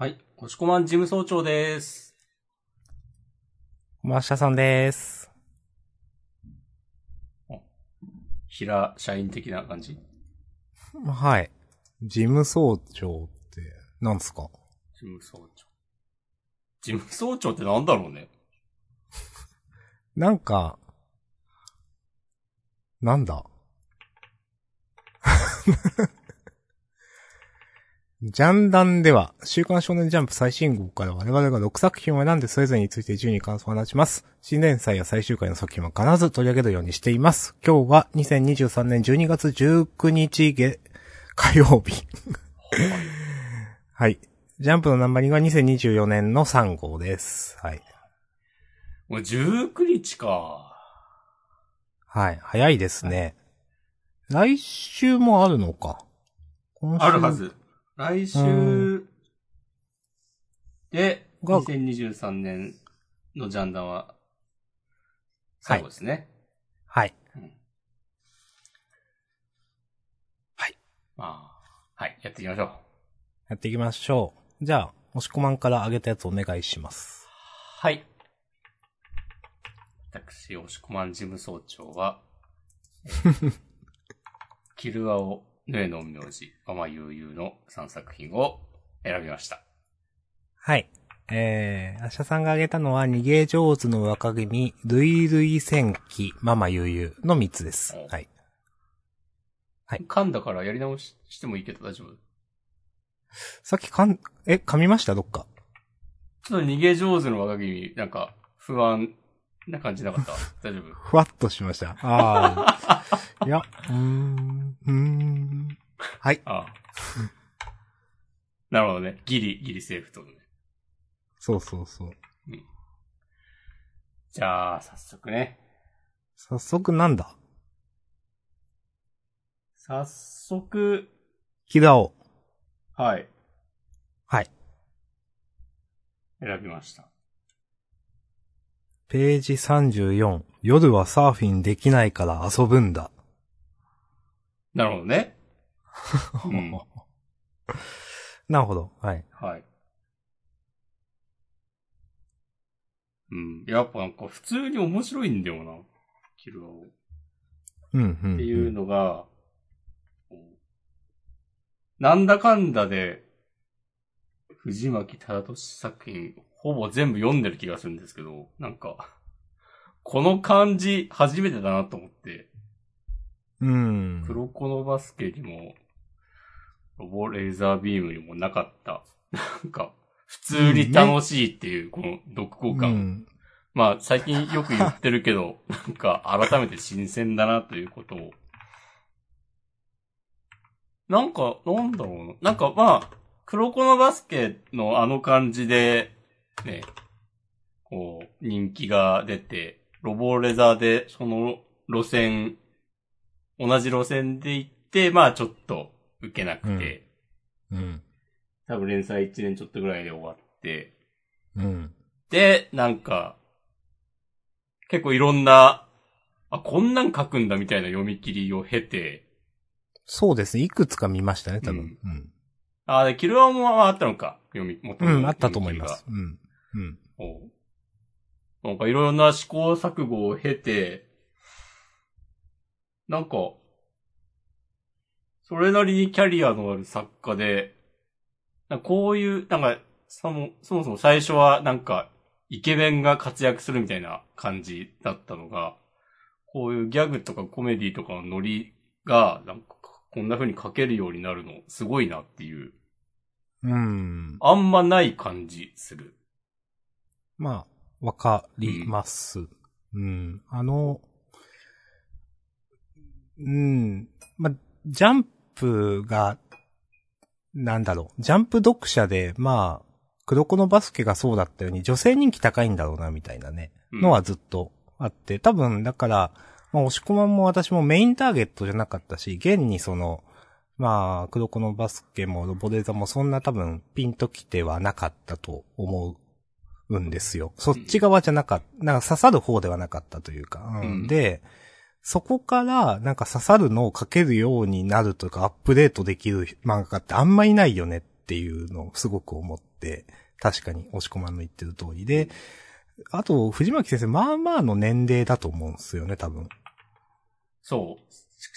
はい。押し込まん事務総長です。マーシャさんです。平社員的な感じ？はい。事務総長って、なんですか？事務総長。事務総長ってなんだろうね。なんか、なんだ？ジャンダンでは、週刊少年ジャンプ最新号から我々が6作品を選んでそれぞれについて順に感想を話します。新連載や最終回の作品は必ず取り上げるようにしています。今日は2023年12月19日げ火曜日。はい。ジャンプのナンバリングは2024年の3号です。はい。もう19日か。はい。早いですね。来週もあるのか。あるは。ず。来う週で、が2023年のジャンダンは、最後ですね。はい。まあ、はい、やっていきましょう。やっていきましょう。じゃあ、押し込まんから上げたやつお願いします。はい。私、押し込まん事務総長は、えーキルアオ、ヌエの名字、ママ悠々の3作品を選びました。はい。えー、アシャさんが挙げたのは、逃げ上手の若君、ルイルイ戦記、ママ悠々の3つです。はい。はい噛んだからやり直ししてもいいけど大丈夫？さっきかん、え、噛みました？どっか。ちょっと逃げ上手の若君、なんか、不安な感じなかった？大丈夫？ふわっとしました。ああ。いや、うーん、うーん。はい。ああ。なるほどね。ギリ、ギリセーフとね。そうそうそう。じゃあ、早速ね。早速なんだ？早速、キラオ。はい。はい。選びました。ページ34。夜はサーフィンできないから遊ぶんだ。なるほどね。うんなるほど。はい。はい。うん。やっぱなんか普通に面白いんだよな。キルアオ。っうん、うん。ていうのが、なんだかんだで、藤巻忠俊作品、ほぼ全部読んでる気がするんですけど、なんか、この感じ初めてだなと思って、うん。黒子のバスケにも、ロボレーザービームにもなかった。なんか、普通に楽しいっていう、この読後う感。ん。まあ、最近よく言ってるけど、なんか、改めて新鮮だなということを。なんか、なんだろうな。なんか、まあ、黒子のバスケのあの感じで、ね、こう、人気が出て、ロボレザーで、その路線、同じ路線で行って、まあ、ちょっと、受けなくて、うん。多分連載1年ちょっとぐらいで終わって、うん。で、なんか、結構いろんな、あ、こんなん書くんだみたいな読み切りを経て、そうですね。いくつか見ましたね、多分。ううん。あ、で、キルアもあったのか、読み、元うん、のあったと思いま読す。うん。うん。なんかいろんな試行錯誤を経て、なんか、それなりにキャリアのある作家で、なんかこういう、なんか、そも、そもそも最初はなんか、イケメンが活躍するみたいな感じだったのが、こういうギャグとかコメディとかのノリが、なんか、こんな風に書けるようになるの、すごいなっていう、うん。あんまない感じする。まあ、わかります。うん。あの、うん。まあ、ジャンプが、なんだろう。ジャンプ読者で、まあ、黒子のバスケがそうだったように、女性人気高いんだろうな、みたいなね。うんのはずっとあって、多分、だから、まあ、押し込まんも私もメインターゲットじゃなかったし、現にその、まあ、黒子のバスケもロボデーザもそんな多分ピンときてはなかったと思うんですよ。そっち側じゃなかった、なんか刺さる方ではなかったというか。うんうんで、そこからなんか刺さるのを書けるようになるというかアップデートできる漫画家ってあんまいないよねっっていうのをすごく思って、確かに押し込まんの言ってる通りで、あと、藤巻先生、まあまあの年齢だと思うんですよね、多分。そう。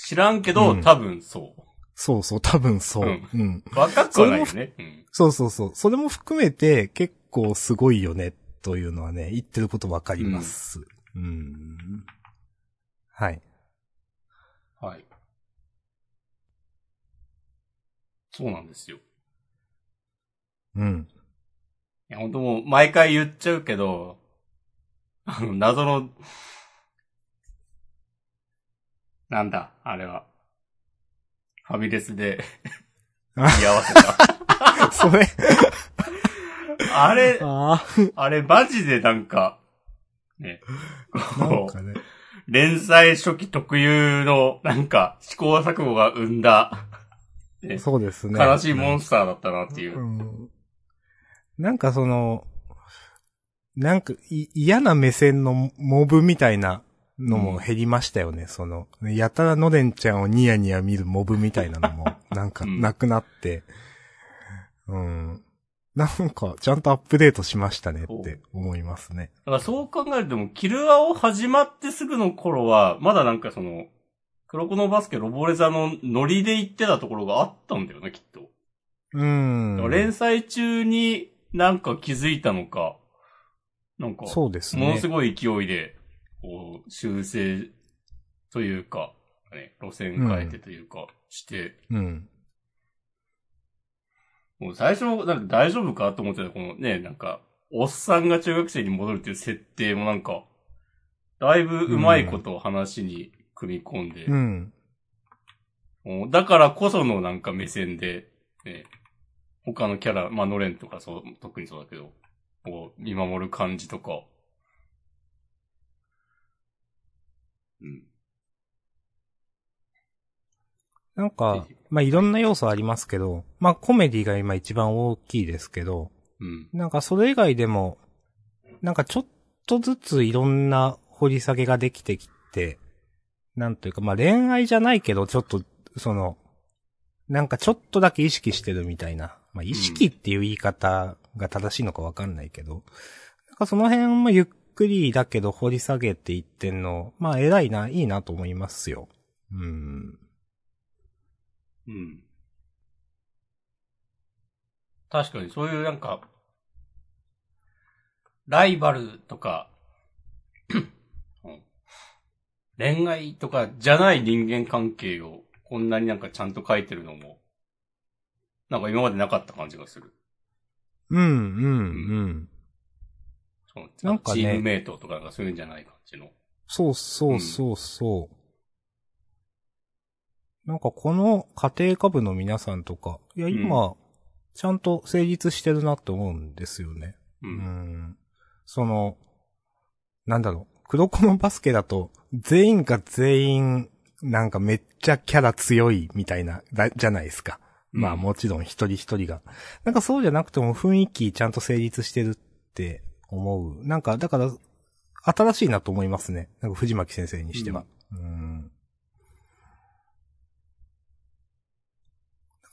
知らんけど、うん多分そそうそう、多分そう。うんうん。う。若くはないよね。うん。そうそうそう。それも含めて結構すごいよね、というのはね、言ってることわかります。うん。はい。はい。そうなんですよ。うん。いや、本当もう、毎回言っちゃうけど、あの、謎の、なんだ、あれは。ファミレスで、あ居合わせた。それ、あれ、ああれ、マジでなんか、ね、こう、かね。連載初期特有の、なんか、試行錯誤が生んだ、ね、そうですね。悲しいモンスターだったなっていう。うんなんかその、なんかい嫌な目線のモブみたいなのも減りましたよね。その、やたらのでんちゃんをニヤニヤ見るモブみたいなのも、なんかうんなくなって、うん。なんか、ちゃんとアップデートしましたねって思いますね。だからそう考えるとも、キルアを始まってすぐの頃は、まだなんかその、黒子のバスケロボレザのノリで行ってたところがあったんだよね、きっと。うん。連載中になんか気づいたのか、なんか、そうですね。ものすごい勢いで、こう、修正というか、ね、路線変えてというか、して、うん。もう最初、なんか大丈夫かと思ってたこのね、なんか、おっさんが中学生に戻るっていう設定もなんか、だいぶうまいことを話に組み込んで、うん。もうだからこそのなんか目線で、ね、他のキャラ、まあ、ノレンとかそう、特にそうだけど、こう、見守る感じとか、うん。なんか、まあ、いろんな要素ありますけど、まあ、コメディが今一番大きいですけど、うん。なんかそれ以外でも、なんかちょっとずついろんな掘り下げができてきて、なんというか、まあ恋愛じゃないけど、ちょっと、その、なんかちょっとだけ意識してるみたいな。まあ意識っていう言い方が正しいのかわかんないけど、なんかその辺もゆっくりだけど掘り下げていってんの、まあ偉いな、いいなと思いますよ。うん。うん。確かにそういうなんか、ライバルとか、うん恋愛とかじゃない人間関係をこんなになんかちゃんと書いてるのも、なんか今までなかった感じがする。うん、うん、うん。そのなんかねチームメイトとかなんかそういうんじゃない感じの。そうそうそうそう。なんかこの家庭科部の皆さんとか、いや今、ちゃんと成立してるなって思うんですよね。う。うんん。その、なんだろう、黒子のバスケだと、全員が全員、なんかめっちゃキャラ強いみたいな、だじゃないですか。まあうんもちろん一人一人が。なんかそうじゃなくても雰囲気ちゃんと成立してるって思う。なんか、だから、新しいなと思いますね。なんか藤巻先生にしては。うん。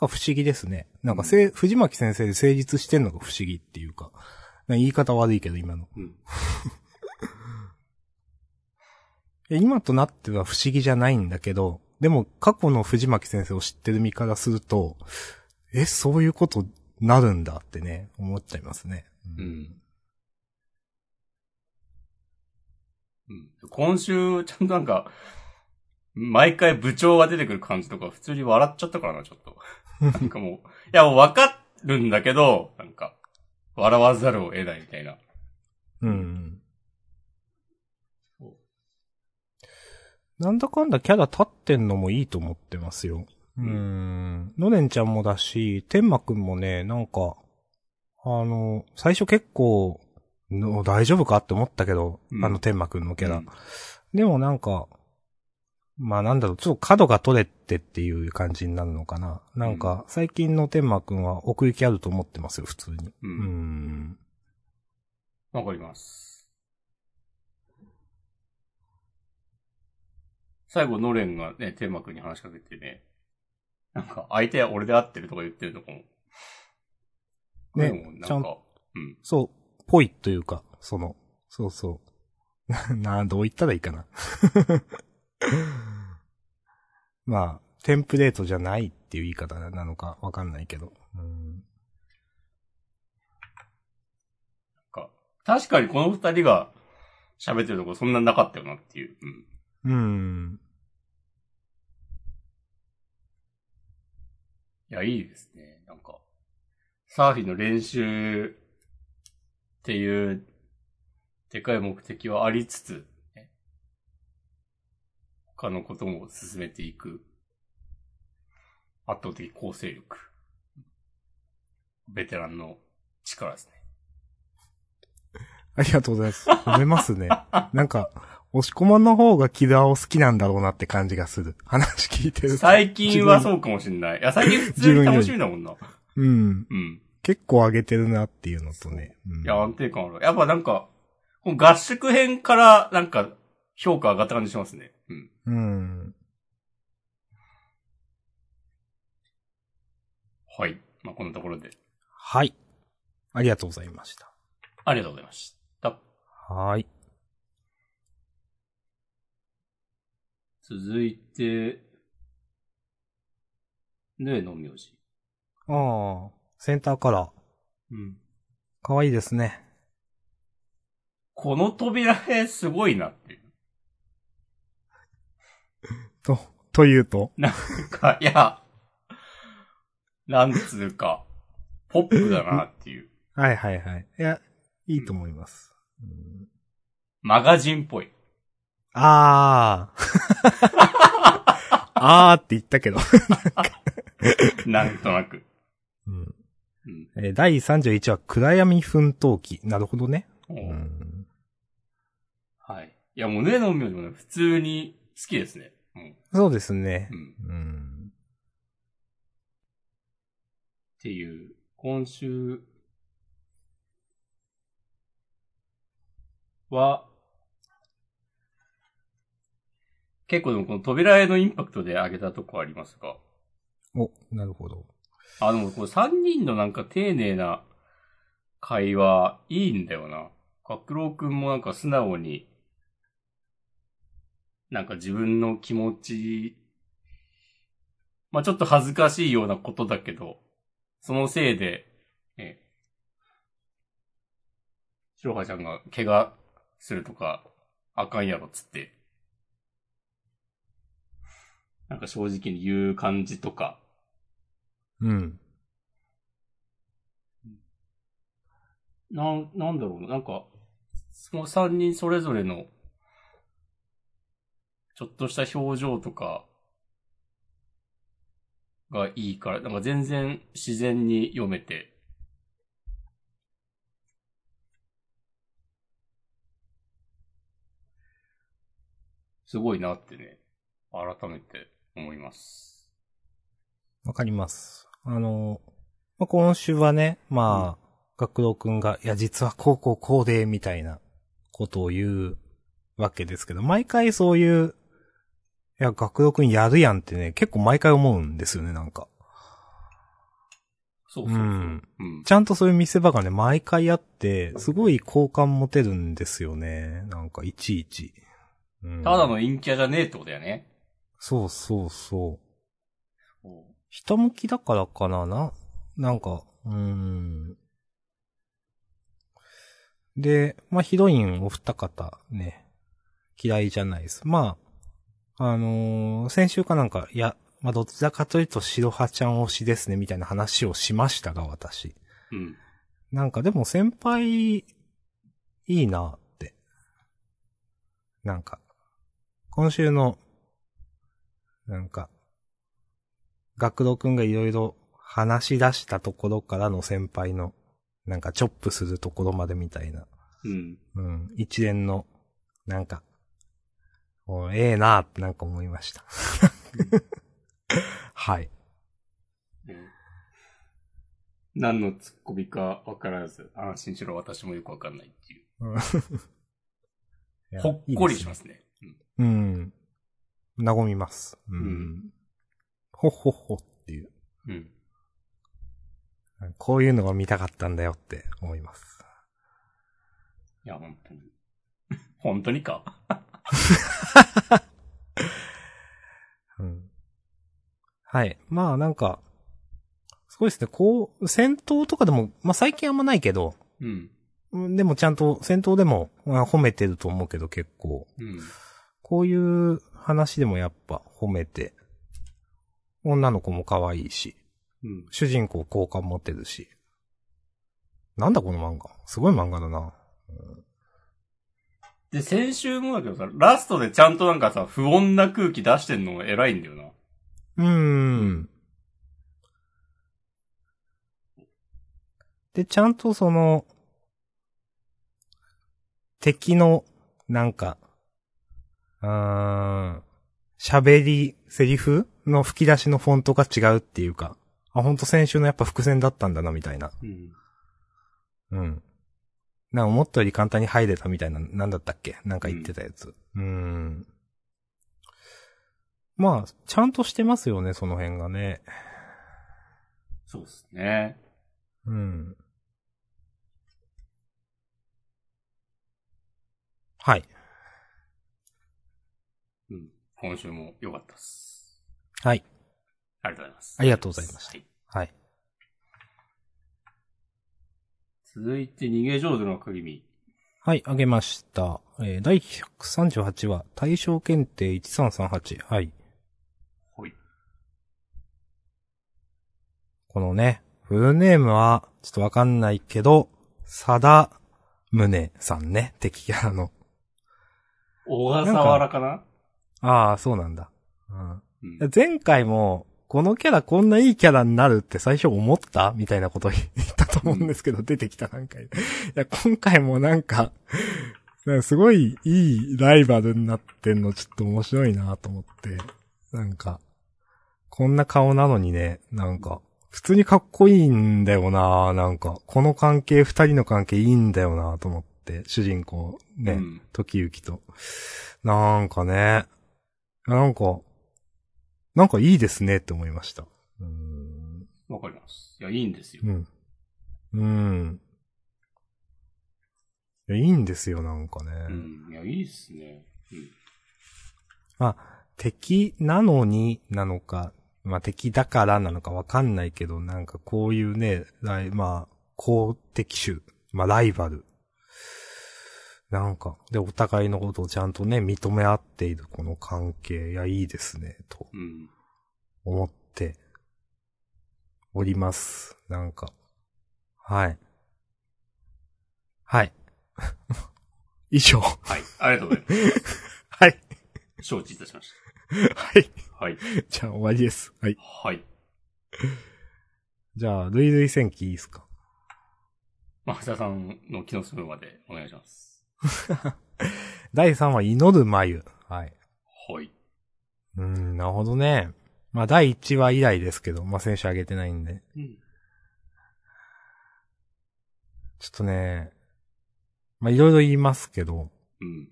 不思議ですね。なんかせ、藤巻先生で成立してんのが不思議っていうか。か言い方悪いけど今の。うん。今となっては不思議じゃないんだけど、でも過去の藤巻先生を知ってる身からすると、え、そういうことなるんだってね、思っちゃいますね。うん。うん。今週、ちゃんとなんか、毎回部長が出てくる感じとか普通に笑っちゃったからな、ちょっと。なんかもう、いやもう分かるんだけど、なんか、笑わざるを得ないみたいな。うん。なんだかんだキャラ立ってんのもいいと思ってますよ。うーん。のれんちゃんもだし、天馬くんもね、なんか、あの、最初結構、の大丈夫か？って思ったけど、うんあの天馬くんのキャラ。うんでもなんか、まあなんだろう、ちょっと角が取れてっていう感じになるのかな。なんか、最近の天馬くんは奥行きあると思ってますよ、普通に。う。うんん。わかります。最後、ノレンがね、テーマ君に話しかけてね、なんか、相手は俺で合ってるとか言ってるとかも、ねなんちゃんか、うん。そう、ぽいというか、その、そうそう。な、どう言ったらいいかな。まあ、テンプレートじゃないっていう言い方なのかわかんないけど。うん、か確かにこの二人が喋ってるとこそんななかったよなっていう。うん。うん。いや、いいですね。なんか、サーフィンの練習っていう、でかい目的はありつつ、ね、他のことも進めていく、圧倒的構成力。ベテランの力ですね。ありがとうございます。褒めますね。なんか、押し込まんの方がキラーを好きなんだろうなって感じがする。話聞いてる。最近はそうかもしんない。いや、最近普通に楽しみだもんな。うん。うん。結構上げてるなっていうのとね。うんいや、安定感ある。やっぱなんか、合宿編からなんか評価上がった感じしますね。うん。うん。はい。まあ、こんなところで。はい。ありがとうございました。ありがとうございました。はい。続いて、ねえの名字。ああ、センターカラー。うん。かわいいですね。この扉絵すごいなっていう。と、というと？なんか、いや、なんつうか、ポップだなっていう。はいはいはい。いや、いいと思います。うんマガジンっぽい。ああ。あーって言ったけど。なんとなく。うんうん。えー第31話、暗闇奮闘記。なるほどね。おううんはい。いや、もうねえの名字もね、普通に好きですね。うん。そうですねう。ん。うん。っていう、今週は、結構でもこの扉絵のインパクトで上げたとこありますが、お、なるほど。あ、でもこの3人のなんか丁寧な会話、いいんだよな。学郎くんもなんか素直に、なんか自分の気持ち、まあちょっと恥ずかしいようなことだけど、そのせいで、ね、白羽ちゃんが怪我するとか、あかんやろっつって、なんか正直に言う感じとか、うん。なん、なんだろうな、なんか、その三人それぞれの、ちょっとした表情とか、がいいから、なんか全然自然に読めて、すごいなってね、改めて思います。わかります。あの、まあ、今週はね、まあ、学郎くんが、いや、実はこうこうこうで、みたいなことを言うわけですけど、毎回そういう、いや、学郎くんやるやんってね、結構毎回思うんですよね、なんか。そうそうそう。ううんん。ちゃんとそういう見せ場がね、毎回あって、すごい好感持てるんですよね。なんか、いちいち。うんただの陰キャじゃねえってことだよね。そうそうそう。ひたむきだからかなな、なんか、うーん。で、まあ、ヒロインお二方ね、嫌いじゃないです。まあ、あのー先週かなんか、いや、まあ、どちらかというと白羽ちゃん推しですね、みたいな話をしましたが、私。うん。なんかでも先輩、いいなって。なんか、今週の、なんか、学童くんがいろいろ話し出したところからの先輩の、なんかチョップするところまでみたいな、うん。うん、一連の、なんか、おええなってなんか思いました。はい。うん何のツッコミかわからず、安心しろ、私もよくわかんないっていう。ほっこりしいいますね。うんですね。うん。和みます。うん。うんほっほっほっていう。うん。こういうのが見たかったんだよって思います。いや、本当に。本当にか。うん。はい。まあなんか、すごいですね。こう、戦闘とかでも、まあ最近あんまないけど、うん。うんでもちゃんと戦闘でも、まあ、褒めてると思うけど結構。うん。こういう話でもやっぱ褒めて、女の子も可愛いし、うん。主人公好感持ってるし。なんだこの漫画。すごい漫画だな。で、先週もだけどさ、ラストでちゃんとなんかさ、不穏な空気出してんの偉いんだよな。うーん。で、ちゃんとその、敵の、なんか、うーん、喋り、セリフの吹き出しのフォントが違うっていうか、あ、ほんと先週のやっぱ伏線だったんだな、みたいな。うん。うん。なんか思ったより簡単に入れたみたいな、なんだったっけ？なんか言ってたやつ。うーん。まあ、ちゃんとしてますよね、その辺がね。そうですね。うん。はい。うん。今週も良かったです。はい。ありがとうございます。ありがとうございましたはい。はい。続いて、逃げ上手の鏡。はい、あげました。えー、第138話、対象検定1338。はい。ほい。このね、フルネームは、ちょっとわかんないけど、さだむねさんね、敵キャラの。小笠原かな？ああ、そうなんだ。うん。うん。前回も、このキャラこんないいキャラになるって最初思った？みたいなこと 言ったと思うんですけど、出てきたなんか。いや、今回もなんか、なんかすごいいいライバルになってんのちょっと面白いなと思って。なんか、こんな顔なのにね、なんか、普通にかっこいいんだよななんか、この関係、二人の関係いいんだよなと思って、主人公、ね、うん時行と。なんかね、なんか、なんかいいですねって思いました。うーん。わかります。いや、いいんですよ。うん。うん。いや、いいんですよ、なんかね。うん。いや、いいっすね。うん。まあ、敵なのになのか、まあ敵だからなのかわかんないけど、なんかこういうね、まあ、公敵種、まあライバル。なんか、で、お互いのことをちゃんとね、認め合っているこの関係、いや、いいですね、とうん。思っております。なんか。はい。はい。以上。はい。ありがとうございます。はい。承知いたしましはい。た。はい。じゃあ終わりです。はい。はい。じゃあ、類類戦記いいですか？まあ、橋田さんの気の済むまでお願いします。第3話、祈る眉。はい。はい。うーん、なるほどね。まあ、第1話以来ですけど、まあ、選手上げてないんで。うん。ちょっとね、まあ、いろいろ言いますけど、うん。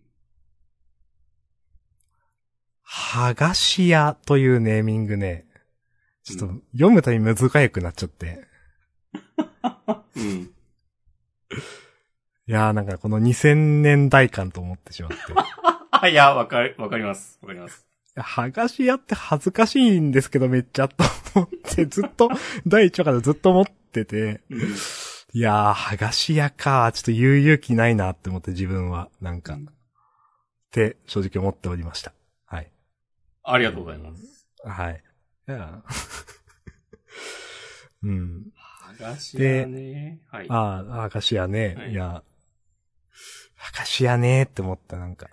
はがし屋というネーミングね、ちょっとうん読むたび難しくなっちゃって。うん。いやーなんかこの2000年代感と思ってしまって。いや、わかり、わかります。わかります。やはがし屋って恥ずかしいんですけどめっちゃと思って、ずっと、第1話からずっと思ってて、うん。いやー、はがし屋か、ちょっと言う勇気ないなって思って自分は、なんか、って正直思っておりました。はい。ありがとうございます。はい。いや うん。はがし屋ね。はい。ああ、はがし屋ね。はいい、や、はがし屋ねって思った、なんか。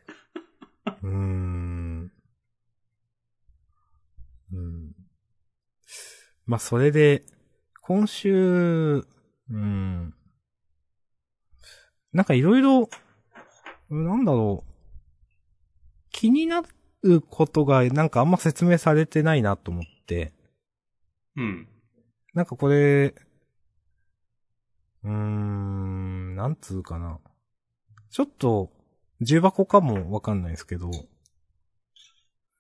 うーん。うん。まあ、それで、今週、うん。なんかいろいろ、なんだろう。気になることがなんかあんま説明されてないなと思って。うん。なんかこれ、うーん、なんつうかな。ちょっと、重箱かもわかんないですけど、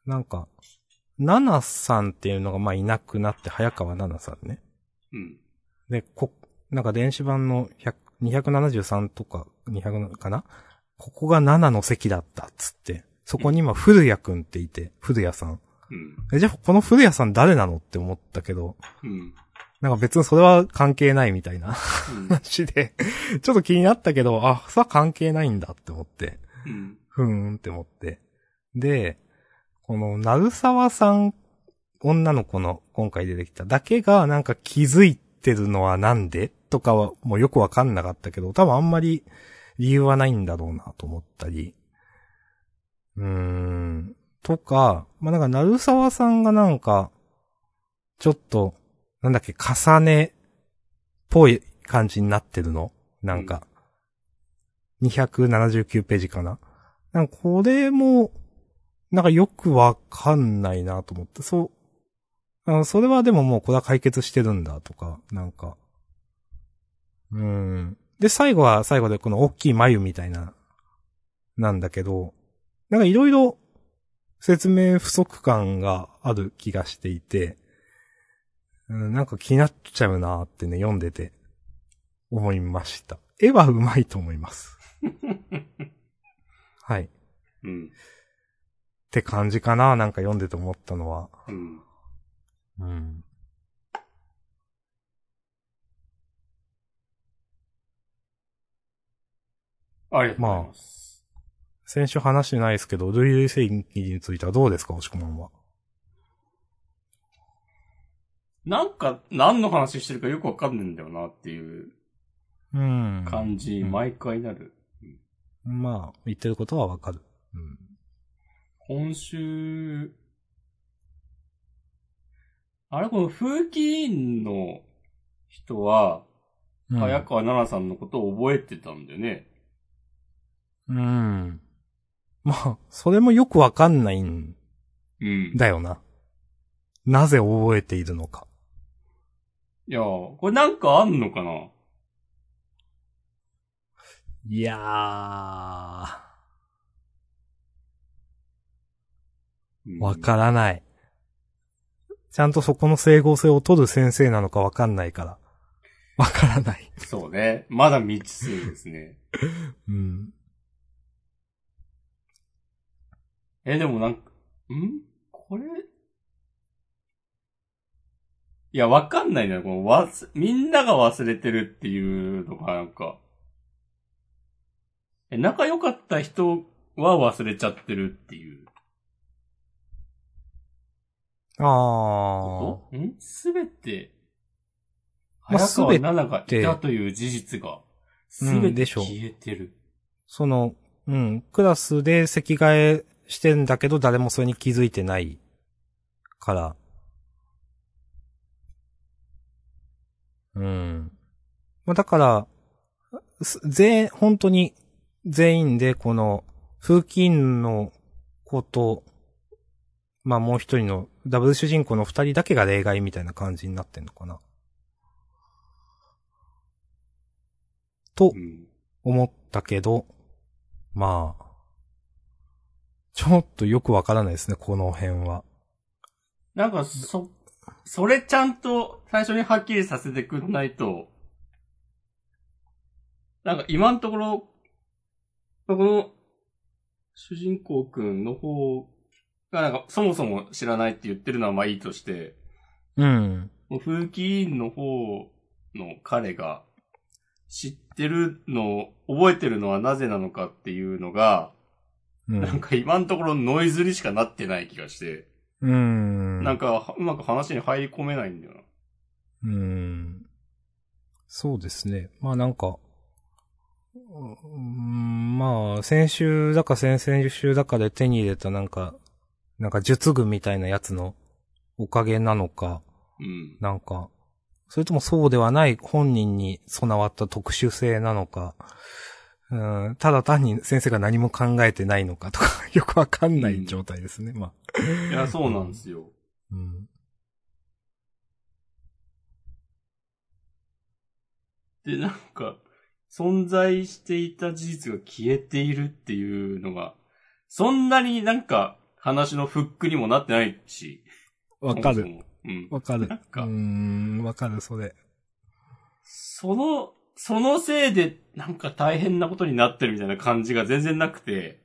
なんか、ナナさんっていうのがまあいなくなって、早川ナナさんね。うん。で、こ、なんか電子版の100 273とか200かな？ここが7の席だったっつって、そこに今古谷くんっていて、古谷さん。うん。え、じゃあこの古谷さん誰なのって思ったけど、うん。なんか別にそれは関係ないみたいなうん。話で、ちょっと気になったけど、あ、それは関係ないんだって思って。うん。ふーんって思って。で、この、鳴沢さん、女の子の今回出てきただけがなんか気づいてるのはなんでとかはもうよくわかんなかったけど、多分あんまり理由はないんだろうなと思ったり。うーん。とか、まあ、なんか、鳴沢さんがなんか、ちょっと、なんだっけ、重ね、っぽい感じになってるの？なんか、279ページかな？なんかこれも、なんかよくわかんないなと思って、そう、あの、それはでももうこれは解決してるんだとか、なんか。うん。で、最後は最後でこの大きい眉みたいな、なんだけど、なんかいろいろ説明不足感がある気がしていて、うん、なんか気になっちゃうなってね、読んでて思いました。絵はうまいと思います。はい。うん。って感じかななんか読んでて思ったのは。うん。うん。ありがとうございます。先週話してないですけど、類類正義についてはどうですか、押し込まんは。なんか、何の話してるかよくわかんないんだよなっていううん感じ、うん毎回なる。まあ、言ってることはわかる。うん。今週、あれこの風紀委員の人は、うん早川奈々さんのことを覚えてたんだよね。うん。まあ、それもよくわかんないんうん。だよな。なぜ覚えているのか。いやー、これなんかあんのかな？いやー、うんわからない。ちゃんとそこの整合性を取る先生なのかわかんないから。わからない。そうね。まだ未知数ですね。うん。え、でもなんか、ん？これいや、わかんないな。このわす、みんなが忘れてるっていうのがなんか、え、仲良かった人は忘れちゃってるっていう。あこと？ん？すべて、まあ早川奈々がいたという事実が、すうんべて消えてる。その、うん、クラスで席替えしてんだけど誰もそれに気づいてないから。うん。まあ、だから、す全、本当に全員でこの風紀員のこと、まあもう一人のダブル主人公の二人だけが例外みたいな感じになってんのかな。と。思ったけど、まあ、ちょっとよくわからないですね、この辺は。なんか、そ、それちゃんと最初にはっきりさせてくんないと、なんか今のところ、この、主人公くんの方がなんかそもそも知らないって言ってるのはまあいいとして、うん。もう風紀委員の方の彼が知ってるのを、覚えてるのはなぜなのかっていうのが、うん。なんか今のところノイズにしかなってない気がして、うん。なんかうまく話に入り込めないんだよな。うん。そうですね。まあなんか、うんまあ、先週だか先々週だかで手に入れたなんか、なんか術具みたいなやつのおかげなのか、うん。なんか、それともそうではない本人に備わった特殊性なのか、うん、ただ単に先生が何も考えてないのかとか、よくわかんない状態ですね。まあ。いや、そうなんですよ。うん。で、なんか、存在していた事実が消えているっていうのが、そんなになんか話のフックにもなってないし。わかる。そもそも。うん。わかる。なんかうーん、わかる、それ。その、そのせいでなんか大変なことになってるみたいな感じが全然なくて、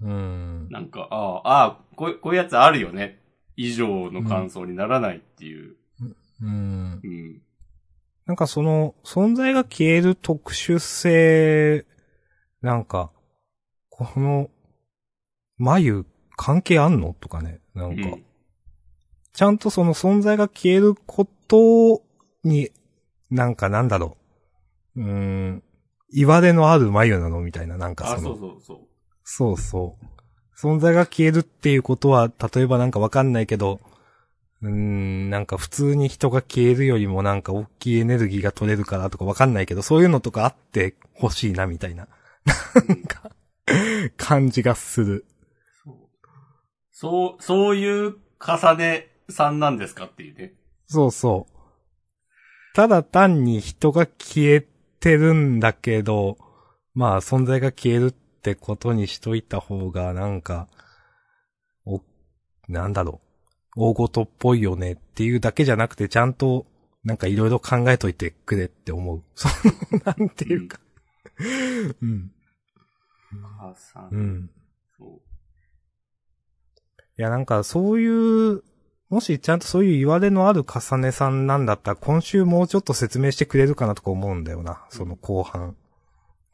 うん。なんか、ああ、ああ、こうこういうやつあるよね。以上の感想にならないっていう。うん。うん。なんかその、存在が消える特殊性、なんか、この、眉、関係あんの？とかね。なうんか、ちゃんとその存在が消えることに、なんかなんだろう。うーん、言われのある眉なのみたいな、なんかあ、その、そうそうそう。そうそう。存在が消えるっていうことは、例えばなんかわかんないけど、うーん、なんか普通に人が消えるよりもなんか大きいエネルギーが取れるからとかわかんないけど、そういうのとかあって欲しいなみたいな、なんか、感じがする。そう、そういう重ねさんなんですかっていうね。そうそう。ただ単に人が消えてるんだけど、まあ存在が消えるってことにしといた方がなんか、お、なんだろう。大事っぽいよねっていうだけじゃなくてちゃんとなんかいろいろ考えといてくれって思う。その、なんていうか。うん。母さん。うん。そう。いや、なんかそういう、もしちゃんとそういう言われのある重ねさんなんだったら、今週もうちょっと説明してくれるかなとか思うんだよな。その後半。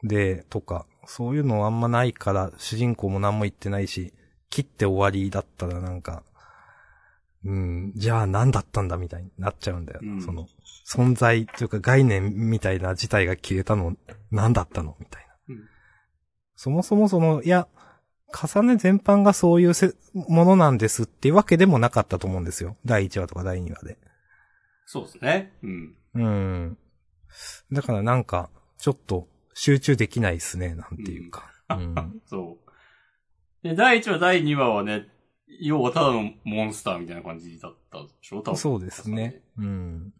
で、とか、そういうのあんまないから、主人公も何も言ってないし、切って終わりだったらなんか、うん、じゃあ何だったんだみたいになっちゃうんだよな。うんその、存在というか概念みたいな事態が消えたの、何だったのみたいな。うんそもそもその、いや、重ね全般がそういうせものなんですっていうわけでもなかったと思うんですよ。第1話とか第2話で。そうですね。うん。うん。だからなんか、ちょっと集中できないですね、なんていうか。うん。そう。で、第1話、第2話はね、要はただのモンスターみたいな感じだったでしょ？多分。そうですね。うん。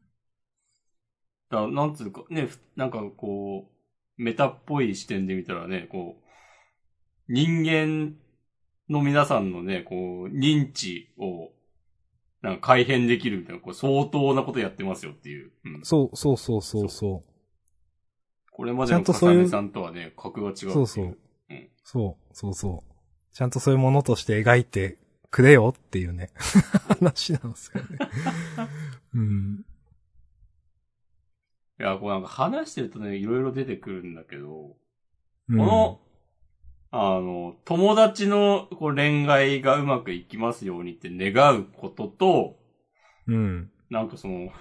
だなんつうか、ね、ふなんかこう、メタっぽい視点で見たらね、こう、人間の皆さんのね、こう、認知を、なんか改変できるみたいな、こう相当なことやってますよっていう。うん。そう、そうそうそうそこれまでのちゃんとそういう重ねさんとはね、格が違うそうそううん。そう、そうそう。ちゃんとそういうものとして描いてくれよっていうね、話なんですよね。うん。いや、こうなんか話してるとね、いろいろ出てくるんだけど、うんこの、あの、友達のこう恋愛がうまくいきますようにって願うことと、うん。なんかその、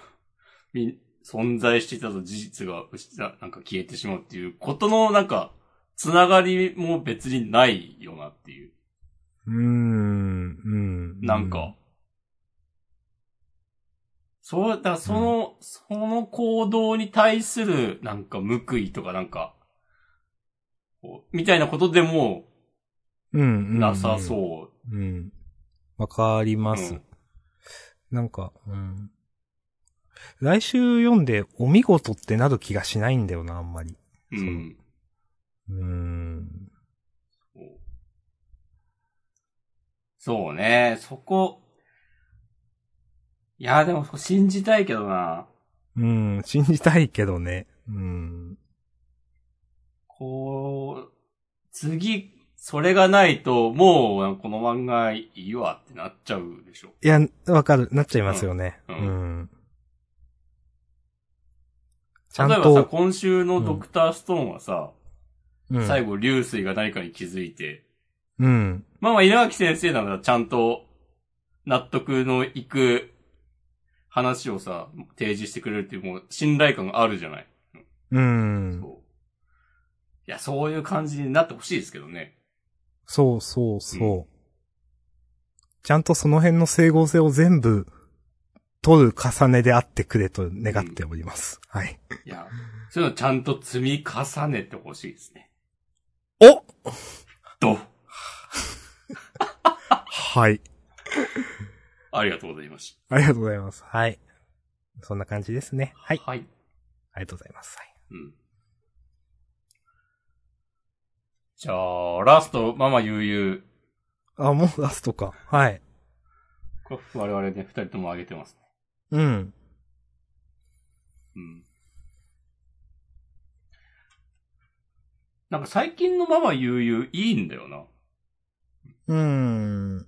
み、存在していたと事実が失なんか消えてしまうっていうことのなんか、つながりも別にないよなっていう。うーん、うん。なんか。そう、だからその、その行動に対するなんか報いとかなんか、みたいなことでもうん、うん。なさそう。う。うん。わかります。うんなんか、うん。来週読んでお見事ってなる気がしないんだよな、あんまり。うん。うーん。そうそうね、そこ。いや、でも信じたいけどな。うん、信じたいけどね。うん。こう、次、それがないと、もう、この漫画いいわってなっちゃうでしょ。いや、わかる、なっちゃいますよね。ううんん。ちゃん例えばさ、と、今週のドクターストーンはさ、うん。最後、流水が何かに気づいて、うん。まあまあ、稲垣先生ならちゃんと、納得のいく話をさ、提示してくれるっていう、もう、信頼感があるじゃない。うん。そう。いや、そういう感じになってほしいですけどね。そうそうそう。ちゃんとその辺の整合性を全部、取る重ねであってくれと願っております。はい。いや、そういうのちゃんと積み重ねてほしいですね。おと、はい。ありがとうございましありがとうございます。はい。そんな感じですね。はい。た。はい。ありがとうございます。はい。うん。じゃあ、ラスト、ママ悠々。あ、もうラストか。はい。これ我々ね、二人とも上げてますね。うん。うん。なんか最近のママ悠々いいんだよな。うーん。っ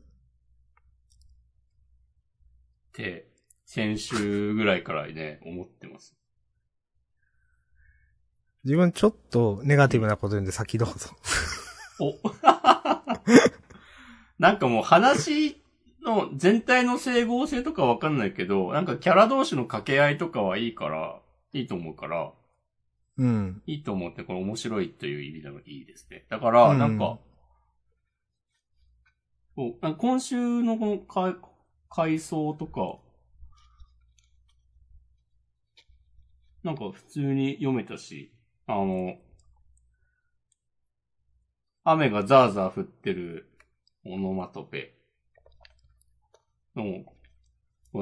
て、先週ぐらいからね、思ってます。自分ちょっとネガティブなこと言うんで先どうぞ。お なんかもう話の全体の整合性とかわかんないけど、なんかキャラ同士の掛け合いとかはいいから、いいと思うから、うん。いいと思って、これ面白いという意味でもいいですね。だから、うんなんか、こうあ今週のこの回回想とか、なんか普通に読めたし、あの、雨がザーザー降ってるオノマトペの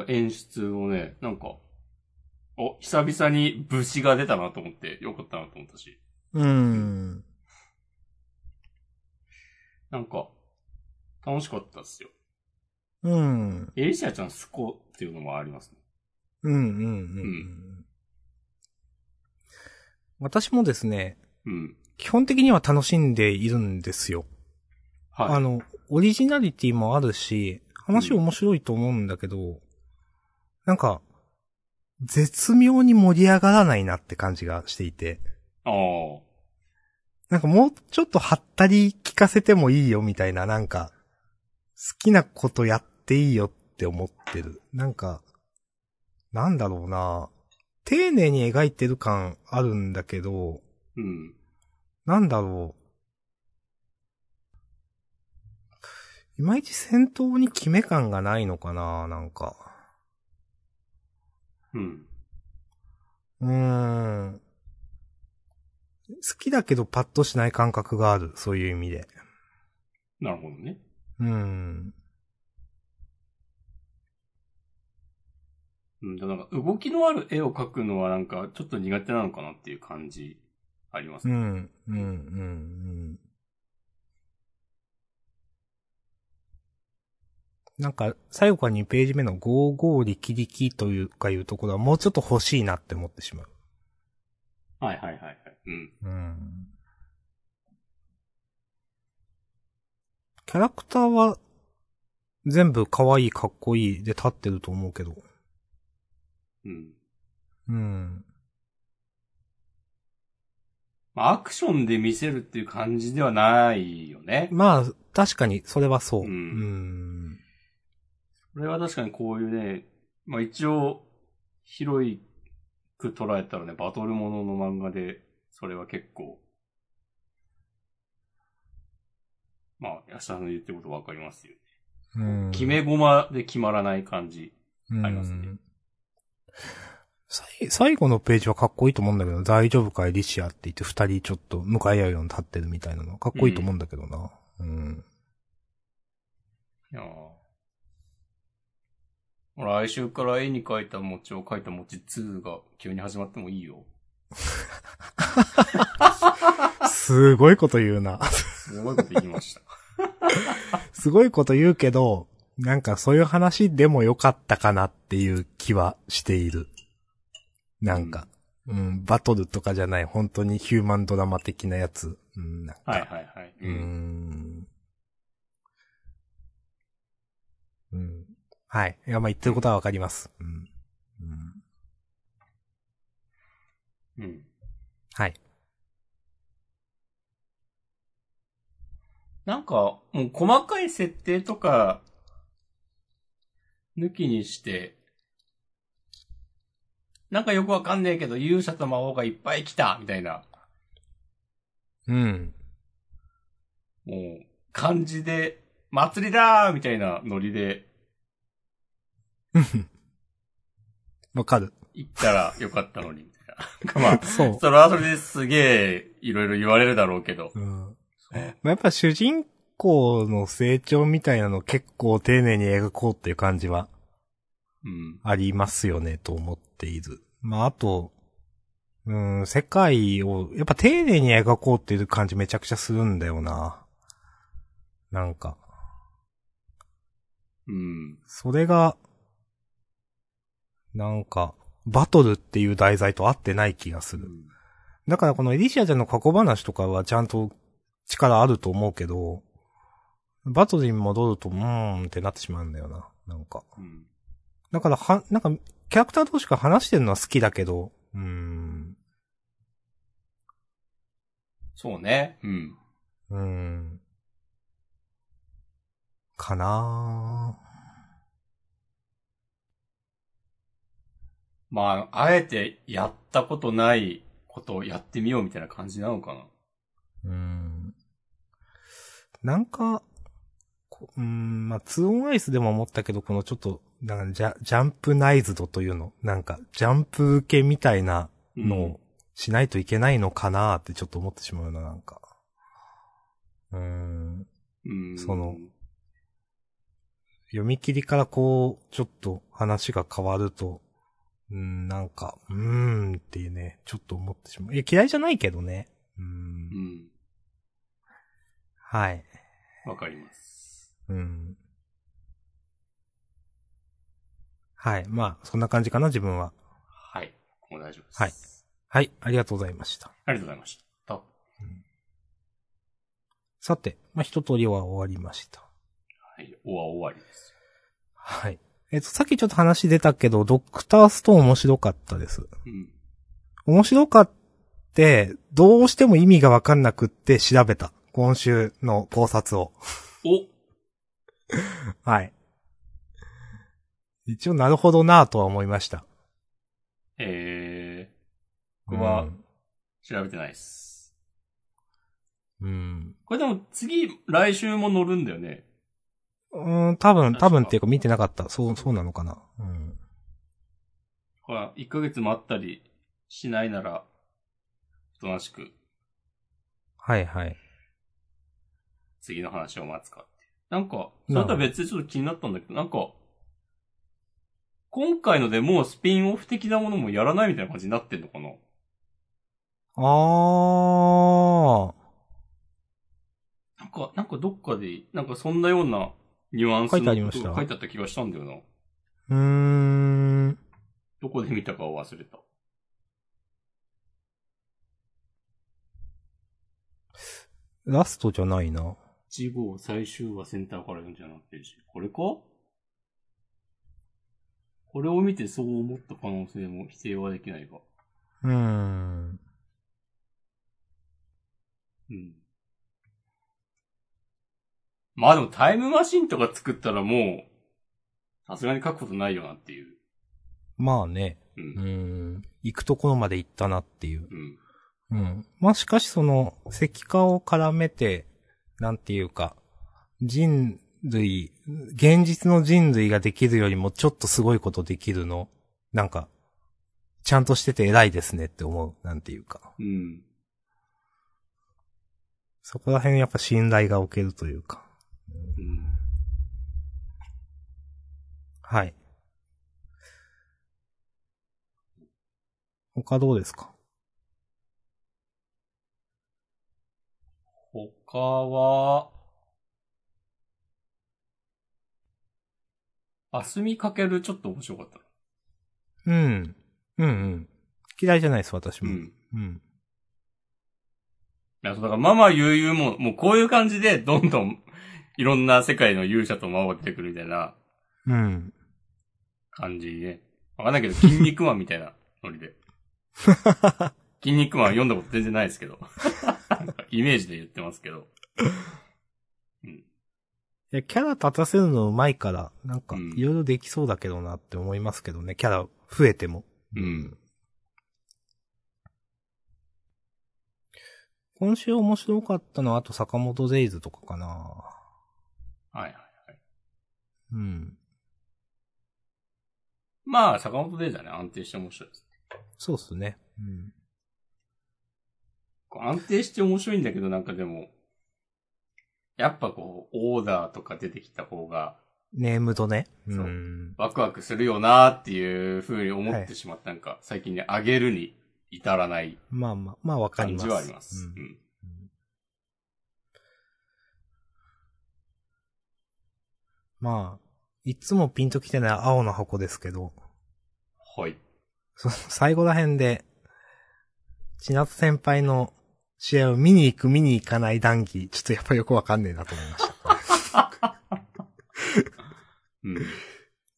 演出をね、なんか、お、久々に武士が出たなと思って、よかったなと思ったし。うーん。なんか、楽しかったっすよ。うん。エリシアちゃん好こっていうのもありますね。うん、うん、うん。うん私もですね、うん。基本的には楽しんでいるんですよ。はい。あの、オリジナリティもあるし、話面白いと思うんだけど、なんか、絶妙に盛り上がらないなって感じがしていて、ああ。なんかもうちょっとはったり聞かせてもいいよみたいな、なんか、好きなことやっていいよって思ってる。なんか、なんだろうな丁寧に描いてる感あるんだけど、うん。なんだろう。いまいち戦闘に決め感がないのかななんか。うん。うーん。好きだけどパッとしない感覚がある。そういう意味で。なるほどね。うーん。うん。なんか動きのある絵を描くのはなんかちょっと苦手なのかなっていう感じありますね。うん、うん、うん、うん。なんか、最後から2ページ目の55力力というかいうところはもうちょっと欲しいなって思ってしまう。はいはいはいはい。うん。うん。キャラクターは全部可愛いかっこいいで立ってると思うけど。うん。うん。まあ、アクションで見せるっていう感じではないよね。まあ、確かにそれはそう。うんうん。これは確かにこういうね、まあ一応、広く捉えたらね、バトルものの漫画で、それは結構、まあ、安田さんの言ってることわかりますよ。うん。決め駒で決まらない感じ。うんありますね最後のページはかっこいいと思うんだけど、大丈夫かエリシアって言って二人ちょっと向かい合うように立ってるみたいなの。かっこいいと思うんだけどな。うん。いやー来週から絵に描いた餅を描いた餅2が急に始まってもいいよ。すごいこと言うな。すごいこと言いました。すごいこと言うけど、なんかそういう話でもよかったかなっていう気はしている。なんか、うん、バトルとかじゃない、本当にヒューマンドラマ的なやつ。うん、なんか、はいはいはい。うーん。うん。はい。いや、まあ言ってることはわかります。うん。うん、うん。はい。なんか、もう細かい設定とか、抜きにして、なんかよくわかんねえけど、勇者と魔王がいっぱい来たみたいな、うん。もう、感じで、祭りだーみたいなノリでわかる。行ったらよかったのに、みたいな。まあ、そう。それはそれですげえ、いろいろ言われるだろうけど。うん。まあ、やっぱ主人公の成長みたいなの結構丁寧に描こうっていう感じはうん。ありますよね、と思っている。まあ、あと、うん、世界を、やっぱ丁寧に描こうっていう感じめちゃくちゃするんだよな。なんか、うん。それが、なんか、バトルっていう題材と合ってない気がする。だからこのエディシアちゃんの過去話とかはちゃんと力あると思うけど、バトルに戻ると、うーんってなってしまうんだよな。なんか。うん。だからは、なんか、キャラクター同士が話してるのは好きだけど、うーん。そうね。うん。うーん。かなまあ、あえてやったことないことをやってみようみたいな感じなのかな。ぁ。うーん。なんか、こうーん、まあ、ツーオンアイスでも思ったけど、このちょっと、なんかジャ、ジャンプナイズドというの、なんか、ジャンプ受けみたいなのをしないといけないのかなってちょっと思ってしまうな、なんか。うーん。うん。その読み切りからこう、ちょっと話が変わると、うん、なんか、うーんっていうね、ちょっと思ってしまう。いや、嫌いじゃないけどね。うーん。うん。はい。わかります。うん。はい。まあ、そんな感じかな、自分は。はい。もう大丈夫です。はい。はい。ありがとうございました。ありがとうございました。さて、まあ、一通りは終わりました。はい。おは終わりです。はい。えっと、さっきちょっと話出たけど、ドクターストーン面白かったです。うん。面白かって、どうしても意味がわかんなくって調べた。今週の考察を。お はい。一応なるほどなぁとは思いました。えー、これはうん調べてないです。うん。これでも次、来週も乗るんだよね。うん、多分、多分っていうか見てなかった。そう、そうなのかな。うん。ほら、1ヶ月待ったりしないなら、おとなしくはいはい。次の話を待つか。なんか、それとは別でちょっと気になったんだけど、なんか、今回のでもうスピンオフ的なものもやらないみたいな感じになってんのかな？あー。なんか、なんかどっかで、なんかそんなようなニュアンス書いてありました？書いてあった気がしたんだよな。うーん。どこで見たかを忘れた。ラストじゃないな。1号最終話センターから47ページ。これか？これを見てそう思った可能性も否定はできないが。うーん。うん。まあでもタイムマシンとか作ったらもう、さすがに書くことないよなっていう。まあね。う。うんーん。行くところまで行ったなっていう。うん。うん。まあ、しかしその、石化を絡めて、なんていうか、人類、現実の人類ができるよりもちょっとすごいことできるの、なんか、ちゃんとしてて偉いですねって思う。なんていうか。うん。そこら辺やっぱ信頼が置けるというか。うん。はい。他どうですか？他は、あすみかけるちょっと面白かった。うん。うんうん。嫌いじゃないです、私も。うん。うん。いや、そうだからママ悠々も、もうこういう感じで、どんどん、いろんな世界の勇者と魔王が出てくるみたいなうん。感じね。わかんないけど、筋肉マンみたいなノリで。筋肉マン読んだこと全然ないですけど。イメージで言ってますけど。いや、キャラ立たせるの上手いから、なんかうん、いろいろできそうだけどなって思いますけどね、キャラ増えても。うん。今週面白かったのは、あと坂本デイズとかかなはいはいはい。うん。まあ、坂本デイズはね、安定して面白いです。そうっすね。うん。安定して面白いんだけど、なんかでも、やっぱこう、オーダーとか出てきた方が、ネームドね。う。そうんワクワクするよなっていう風に思っはいてしまった、なんか、最近ね、あげるに至らないまあまあ、まあわかります。感じはあります。うんうんまあ、いつもピンときてない青の箱ですけど、はい。その最後ら辺で、千夏先輩の試合を見に行く見に行かない談義、ちょっとやっぱよくわかんねえなと思いました。うん。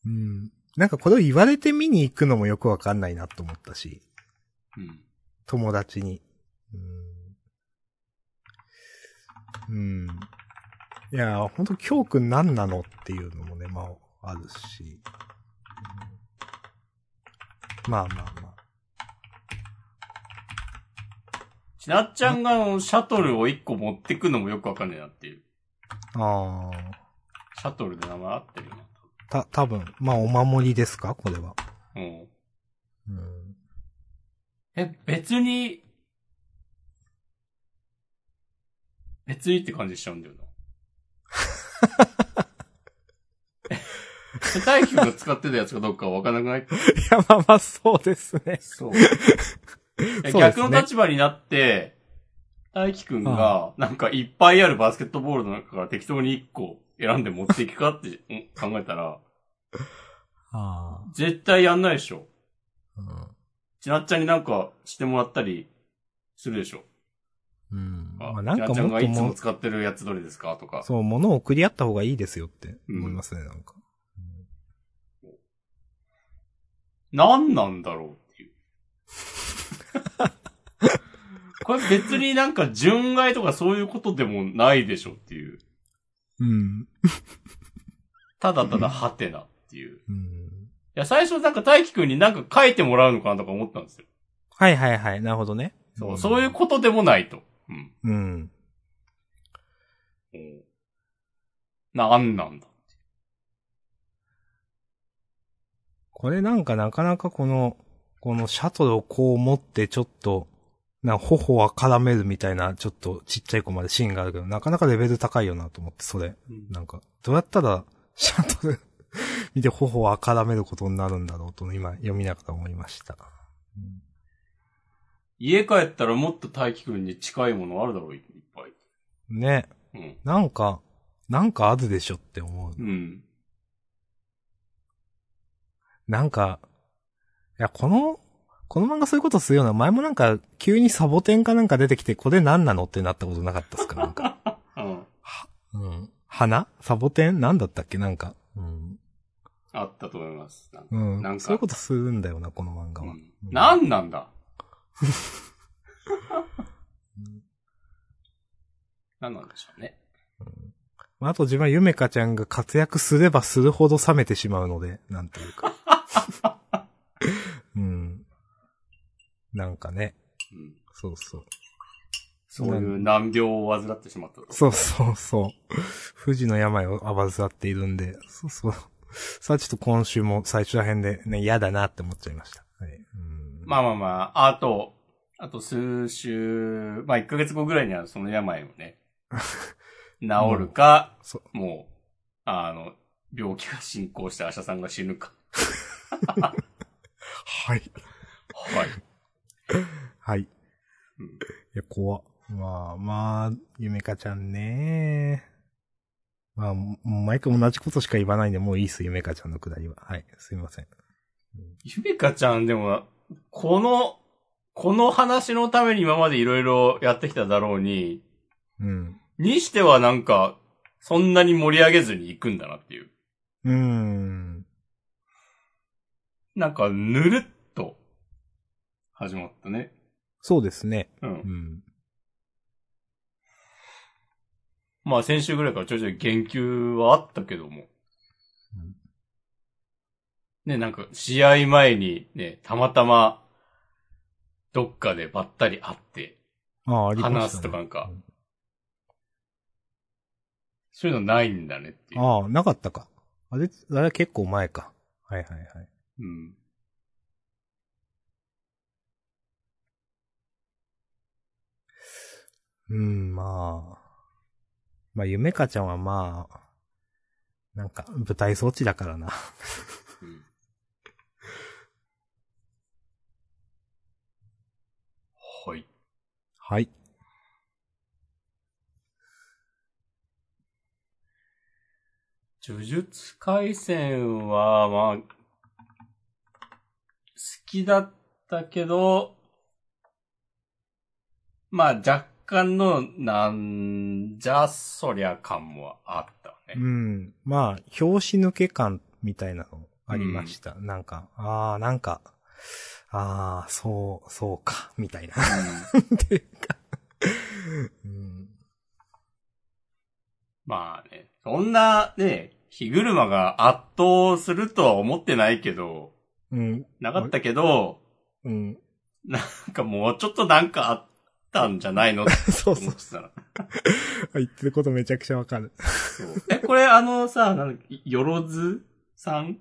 うん。なんかこれを言われて見に行くのもよくわかんないなと思ったし、うん。友達に。うん。うん。いや、ほんと、京くん何なのっていうのもね、まあ、あるし。うんまあまあまあ。ちなっちゃんがあの、シャトルを一個持ってくのもよくわかんないなっていう。あシャトルで名前合ってるよな。あ。た、多分まあ、お守りですか？これは。うん。うん。え、別に、別にって感じしちゃうんだよな。え大輝くんが使ってたやつかどうかわからなくない？いや、まあまあ、そうですね。そう。ね逆の立場になって、大輝くんが、なんかいっぱいあるバスケットボールの中から適当に1個選んで持っていくかってうん考えたら、あ絶対やんないでしょ。あ。ちなっちゃんになんかしてもらったりするでしょ。うん。まあ、なんかちなっちゃんがいつも使ってるやつどれですかとか。そう、物を送り合った方がいいですよって思いますね、なんか。何なんだろうっていう。これ別になんか純愛とかそういうことでもないでしょっていう。うん。ただただハテナっていう。いうん。や、最初なんか大輝くんになんか書いてもらうのかなとか思ったんですよ。はいはいはい、なるほどね。そう、んそういうことでもないと。うん。うん。うんなんなんだ。これなんかなかなかこの、このシャトルをこう持ってちょっと、な、頬は絡めるみたいな、ちょっとちっちゃい子までシーンがあるけど、なかなかレベル高いよなと思って、それ。なんか、どうやったら、シャトル 見て頬は絡めることになるんだろうと、今読みながら思いました。家帰ったらもっと大輝くんに近いものあるだろう、いっぱい。ね。うん。なんか、なんかあるでしょって思う。うん。なんか、いや、この、この漫画そういうことするような、前もなんか、急にサボテンかなんか出てきて、これ何なのってなったことなかったっすか？なんか。うん。うん。花？サボテン？なんだったっけ？なんか。うん。あったと思います。なんかうん。なんかそういうことするんだよな、この漫画は。うんなんなんだ？なんなんでしょうね。まあ、あと自分はゆめかちゃんが活躍すればするほど冷めてしまうので、なんというか。うん。なんかね。うん。そうそう。そういう難病を患ってしまったと。そうそうそう。富士の病をあばずっているんで、そうそう。さあちょっと今週も最初ら辺でね、嫌だなって思っちゃいました。はい。うんまあまあまあ、あと、あと数週、まあ1ヶ月後ぐらいにはその病をね、治るか、そもう、あの、病気が進行してアシャさんが死ぬか。はい。はい。はい。うんいや、怖っまあ、まあ、ゆめかちゃんね。まあ、毎回同じことしか言わないんで、もういいっす、ゆめかちゃんのくだりは。はい、すいません。ゆめかちゃんでも、この、この話のために今までいろいろやってきただろうに、うん。にしてはなんか、そんなに盛り上げずに行くんだなっていう。うーん。なんか、ぬるっと、始まったね。そうですね。う。うんん。まあ先週ぐらいからちょいちょい言及はあったけども。うんね、なんか、試合前にね、たまたま、どっかでばったり会って、ああ、ありました、ね。話すとかなんか、そういうのないんだねっていう。ああ、なかったか。あれ、あれ結構前か。はいはいはい。うん。うん、まあ。まあ、ゆめかちゃんはまあ、なんか、舞台装置だからな。うんはい。はい。呪術回戦は、まあ、好きだったけど、まあ若干の、なんじゃそりゃ感もあったね。うん。まあ、表紙抜け感みたいなのありました。なんか、ああ、なんか、ああ、そう、そうか、みたいな。っていうか。うん。まあね、そんなね、火車が圧倒するとは思ってないけど、うん。なかったけど、うん。なんかもうちょっとなんかあったんじゃないの？そうそう。言ってることめちゃくちゃわかる。そうえ、これあのさ、なんよろずさん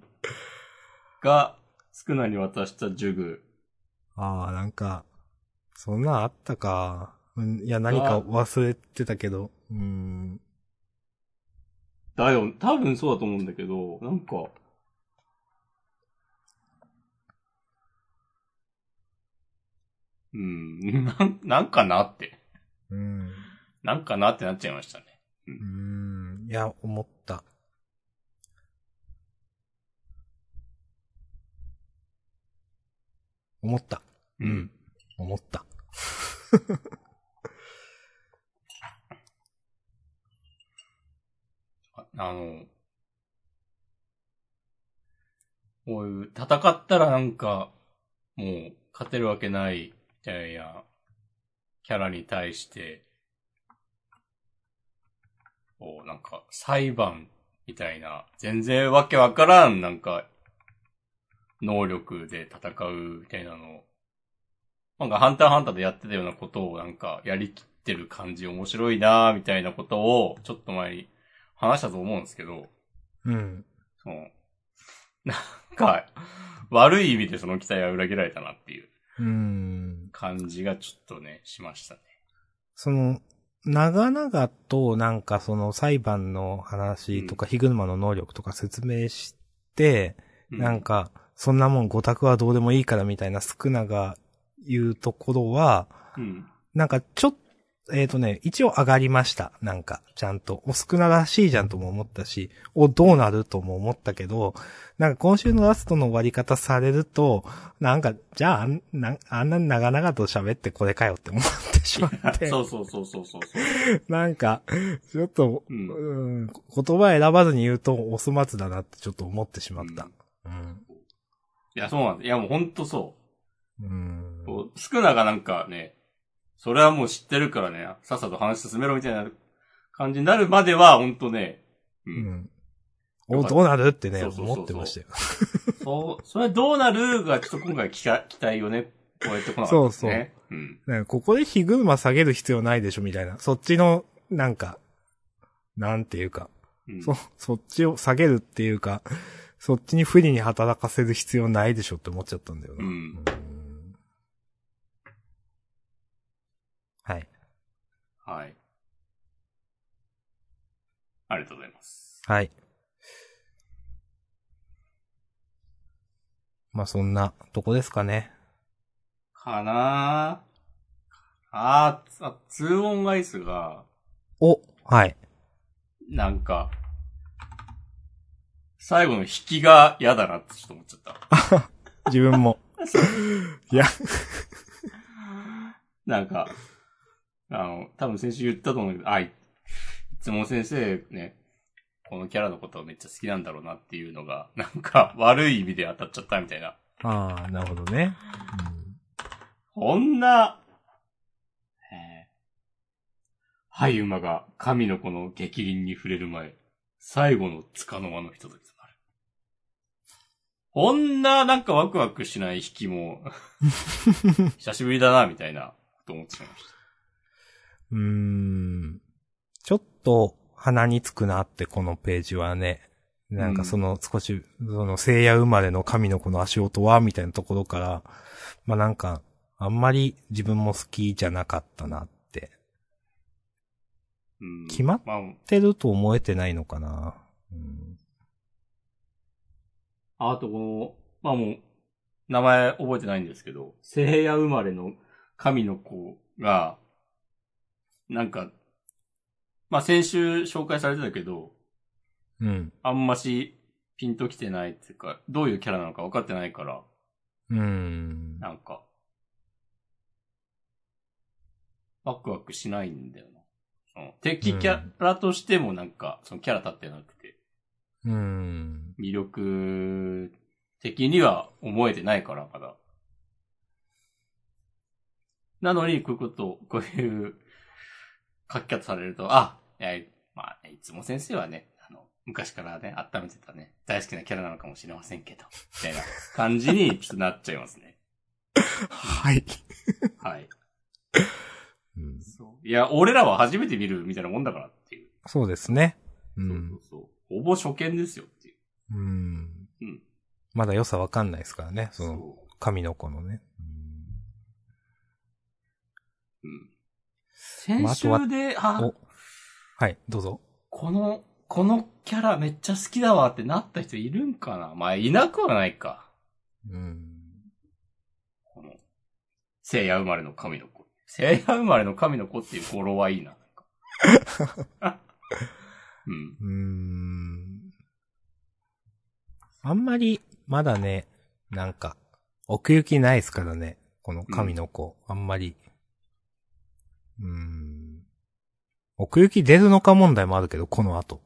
が、少なに渡した呪具。ああ、なんか、そんなんあったか。うんいや、何か忘れてたけど。うん。だよ、多分そうだと思うんだけど、なんか、うん、なん、なんかなって。うん。なんかなってなっちゃいましたね。うん。いや、思った。思った。うん。思った。あ あの、こういう、戦ったらなんか、もう、勝てるわけない、みたいな、キャラに対して、こう、なんか、裁判、みたいな、全然わけわからん、なんか、能力で戦う、みたいなのを、なんか、ハンターハンターでやってたようなことを、なんか、やりきってる感じ面白いなーみたいなことを、ちょっと前に話したと思うんですけど、うん。その、なんか、悪い意味でその期待は裏切られたなっていううん。感じがちょっとね、しましたね。その、長々となんかその裁判の話とか、ヒグマの能力とか説明して、うなん、か、そんなもん五択はどうでもいいからみたいなスクナが言うところは、うん。なんかちょっと、えっ、とね、一応上がりました。なんか、ちゃんと。おスクナらしいじゃんとも思ったし、お、どうなるとも思ったけど、なんか今週のラストの終わり方されると、なんか、じゃあ、あんなあんな長々と喋ってこれかよって思ってしまって。そ うそうそうそうそうそう。なんか、ちょっと、うんうん言葉選ばずに言うとお粗末だなってちょっと思ってしまった。うん。いや、そうなんだ。いや、もうほんとそう。うん。こうスクナがなんかね、それはもう知ってるからね、さっさと話進めろみたいな感じになるまでは、ほんとね、う。うんん。お、どうなるってね、そうそうそうそう思ってましたよ。そう、それどうなるが、ちょっと今回期待期待をね、超えてこなかったね。そうそう。うん。ねここでヒグマ下げる必要ないでしょ、みたいな。そっちの、なんか、なんていうか、うんそ、そっちを下げるっていうか、そっちに不利に働かせる必要ないでしょって思っちゃったんだよな。うんうんはい。はい。ありがとうございます。はい。まあそんなとこですかね。かなぁ。あー、あ、ツーオンアイスが、お、はい。なんか、最後の引きが嫌だなってちょっと思っちゃった。自分も。いや、なんか、あの、多分先週言ったと思うけど、あ、いいつも先生ね、このキャラのことをめっちゃ好きなんだろうなっていうのが、なんか悪い意味で当たっちゃったみたいな。ああ、なるほどね。こんな、えー、はい馬が神の子の激鱗に触れる前、最後の束の間のひとときとなる。こんななんかワクワクしない引きも、久しぶりだな、みたいな、と思ってしまいました。うーん。ちょっと鼻につくなって、このページはね。なんかその少し、その聖夜生まれの神の子の足音は、みたいなところから、まあなんか、あんまり自分も好きじゃなかったなって。うん決まってると思えてないのかな。うん、あとこの、まあもう、名前覚えてないんですけど、聖夜生まれの神の子が、なんか、まあ先週紹介されてたけど、うん。あんましピンときてないっていうか、どういうキャラなのか分かってないから、うん。なんか、ワクワクしないんだよな。その敵キャラとしてもなんか、そのキャラ立ってなくて、うん。魅力的には思えてないから、まだ。なのに、こういうこと、こういう書き方されると、あ、いや、まあ、いつも先生はね、あの、昔からね、温めてたね、大好きなキャラなのかもしれませんけど、みたいな感じに ちょっとなっちゃいますね。はい。はい。うんそういや、俺らは初めて見るみたいなもんだからっていう。そうですね。う。そうんそうそう。ほぼ初見ですよっていう。うん。うん。まだ良さわかんないですからね。その、そ神の子のね。う。うん。先週で、あ、おはい、どうぞ。この、このキャラめっちゃ好きだわってなった人いるんかな？まあ、いなくはないか。うん。この、聖夜生まれの神の子。聖夜生まれの神の子っていう語呂はいいな。うん。うーん。あんまり、まだね、なんか、奥行きないですからね。この神の子。あんまり。うーん。奥行き出るのか問題もあるけど、この後。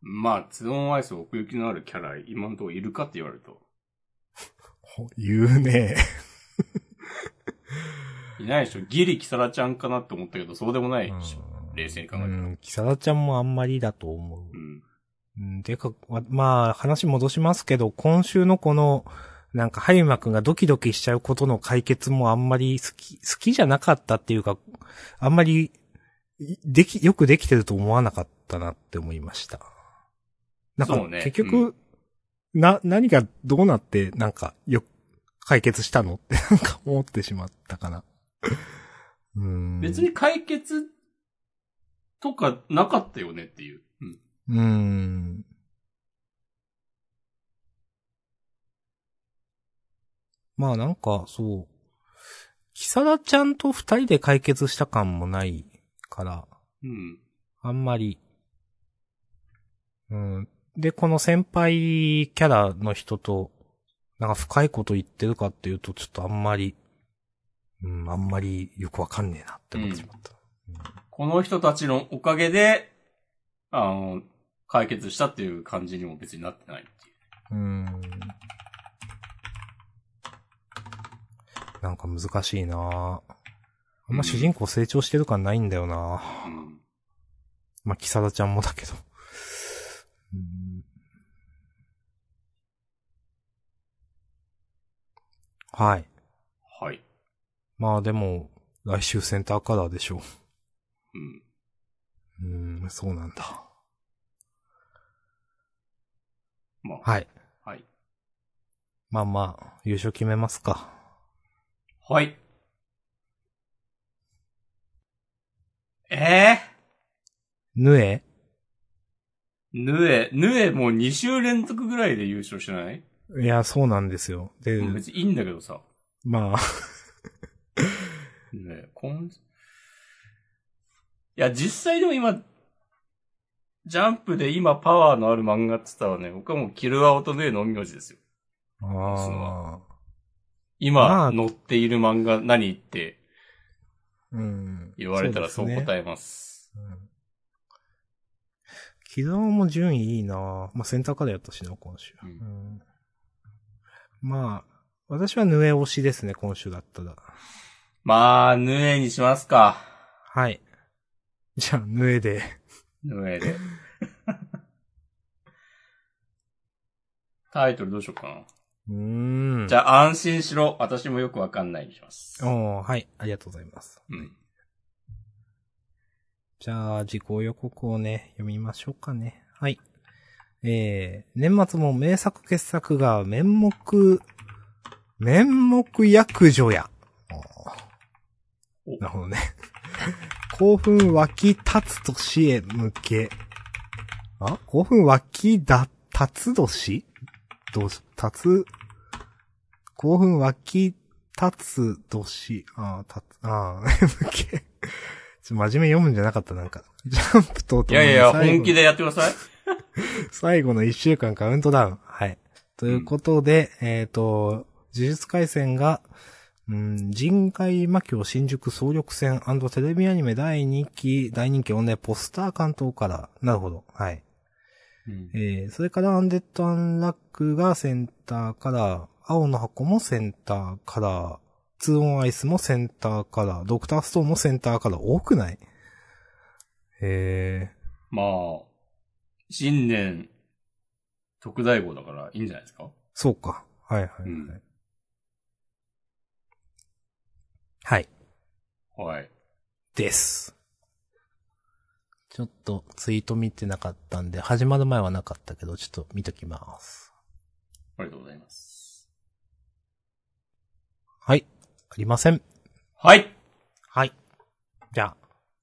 まあ、ツオンアイス奥行きのあるキャラ、今のところいるかって言われると。ほ 言うね。いないでしょ。ギリキサラちゃんかなって思ったけど、そうでもないでしょ。冷静に考えたら。うん、キサラちゃんもあんまりだと思う。うん。うん、てか、わまあ、話戻しますけど、今週のこの、なんか、ハイマくんがドキドキしちゃうことの解決もあんまり好き、好きじゃなかったっていうか、あんまり、いでき、よくできてると思わなかったなって思いました。なんか、ね結局、な、何がどうなって、なんか、よ、解決したの？って、なんか思ってしまったかな。うん。別に解決とかなかったよねっていう。うん。うーん。まあなんか、そう。キサラちゃんと二人で解決した感もないから、うん。あんまり。うん。で、この先輩キャラの人と、なんか深いこと言ってるかっていうと、ちょっとあんまり、うん、あんまりよくわかんねえなって思ってしまった。この人たちのおかげで、あの、解決したっていう感じにも別になってないっていう。うーん。なんか難しいなぁあんま主人公成長してる感ないんだよなぁうん。まあ、キサラちゃんもだけど。うーんはい。はい。まあでも、来週センターカラーでしょうん。う。うーん、そうなんだ。まあ、はい。はい。まあまあ、優勝決めますか。はい。ええぬえヌエ、ヌエもう2週連続ぐらいで優勝しない、いや、そうなんですよ。で、もう別にいいんだけどさ。まあ、ヌ エ、こん、いや、実際でも今、ジャンプで今パワーのある漫画って言ったらね、僕はもうキルアオとヌエの陰陽師ですよ。ああ。今、まあ載っている漫画何ってうん。言われたらそう答えます。うん。木沢も順位いいなまあ、センターからやったしな、今週。うんうんまあ、私はヌエ推しですね、今週だったら。まあ、ヌエにしますか。はい。じゃあ、ヌエで。ヌエで。タイトルどうしようかな。うーん。じゃあ安心しろ。私もよくわかんないにします。おーはい。ありがとうございます。うん。じゃあ、自己予告をね、読みましょうかね。はい。えー、年末も名作傑作が面目、面目役女や。おなるほどね。興奮湧き立つ年へ向け。あ？興奮湧きだ、立つ年？どうし、立つ、興奮湧き立つ年。ああ、立つ、ああ、向け。ちょ真面目読むんじゃなかった、なんか。ジャンプといやいや、本気で。でやってください。最後の一週間カウントダウン。はい。ということで、えっ、と、呪術回戦が、うん、人海魔境新宿総力戦テレビアニメ第2期、大人気オンラインポスター関東から。なるほど。はい。うんえー、それからアンデッド・アンラックがセンターカラー、青の箱もセンターカラー、ツーオンアイスもセンターカラー、ドクターストーンもセンターカラー、多くない？えまあ、新年、特大号だからいいんじゃないですか？ー、そうか。はいはい、はいうんはい。はい。です。ちょっとツイート見てなかったんで、始まる前はなかったけど、ちょっと見ときます。ありがとうございます。はい。ありません。はい。はい。じゃあ、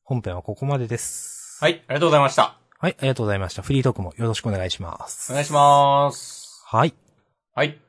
本編はここまでです。はい、ありがとうございました。はい、ありがとうございました。フリートークもよろしくお願いします。お願いします。はい。はい。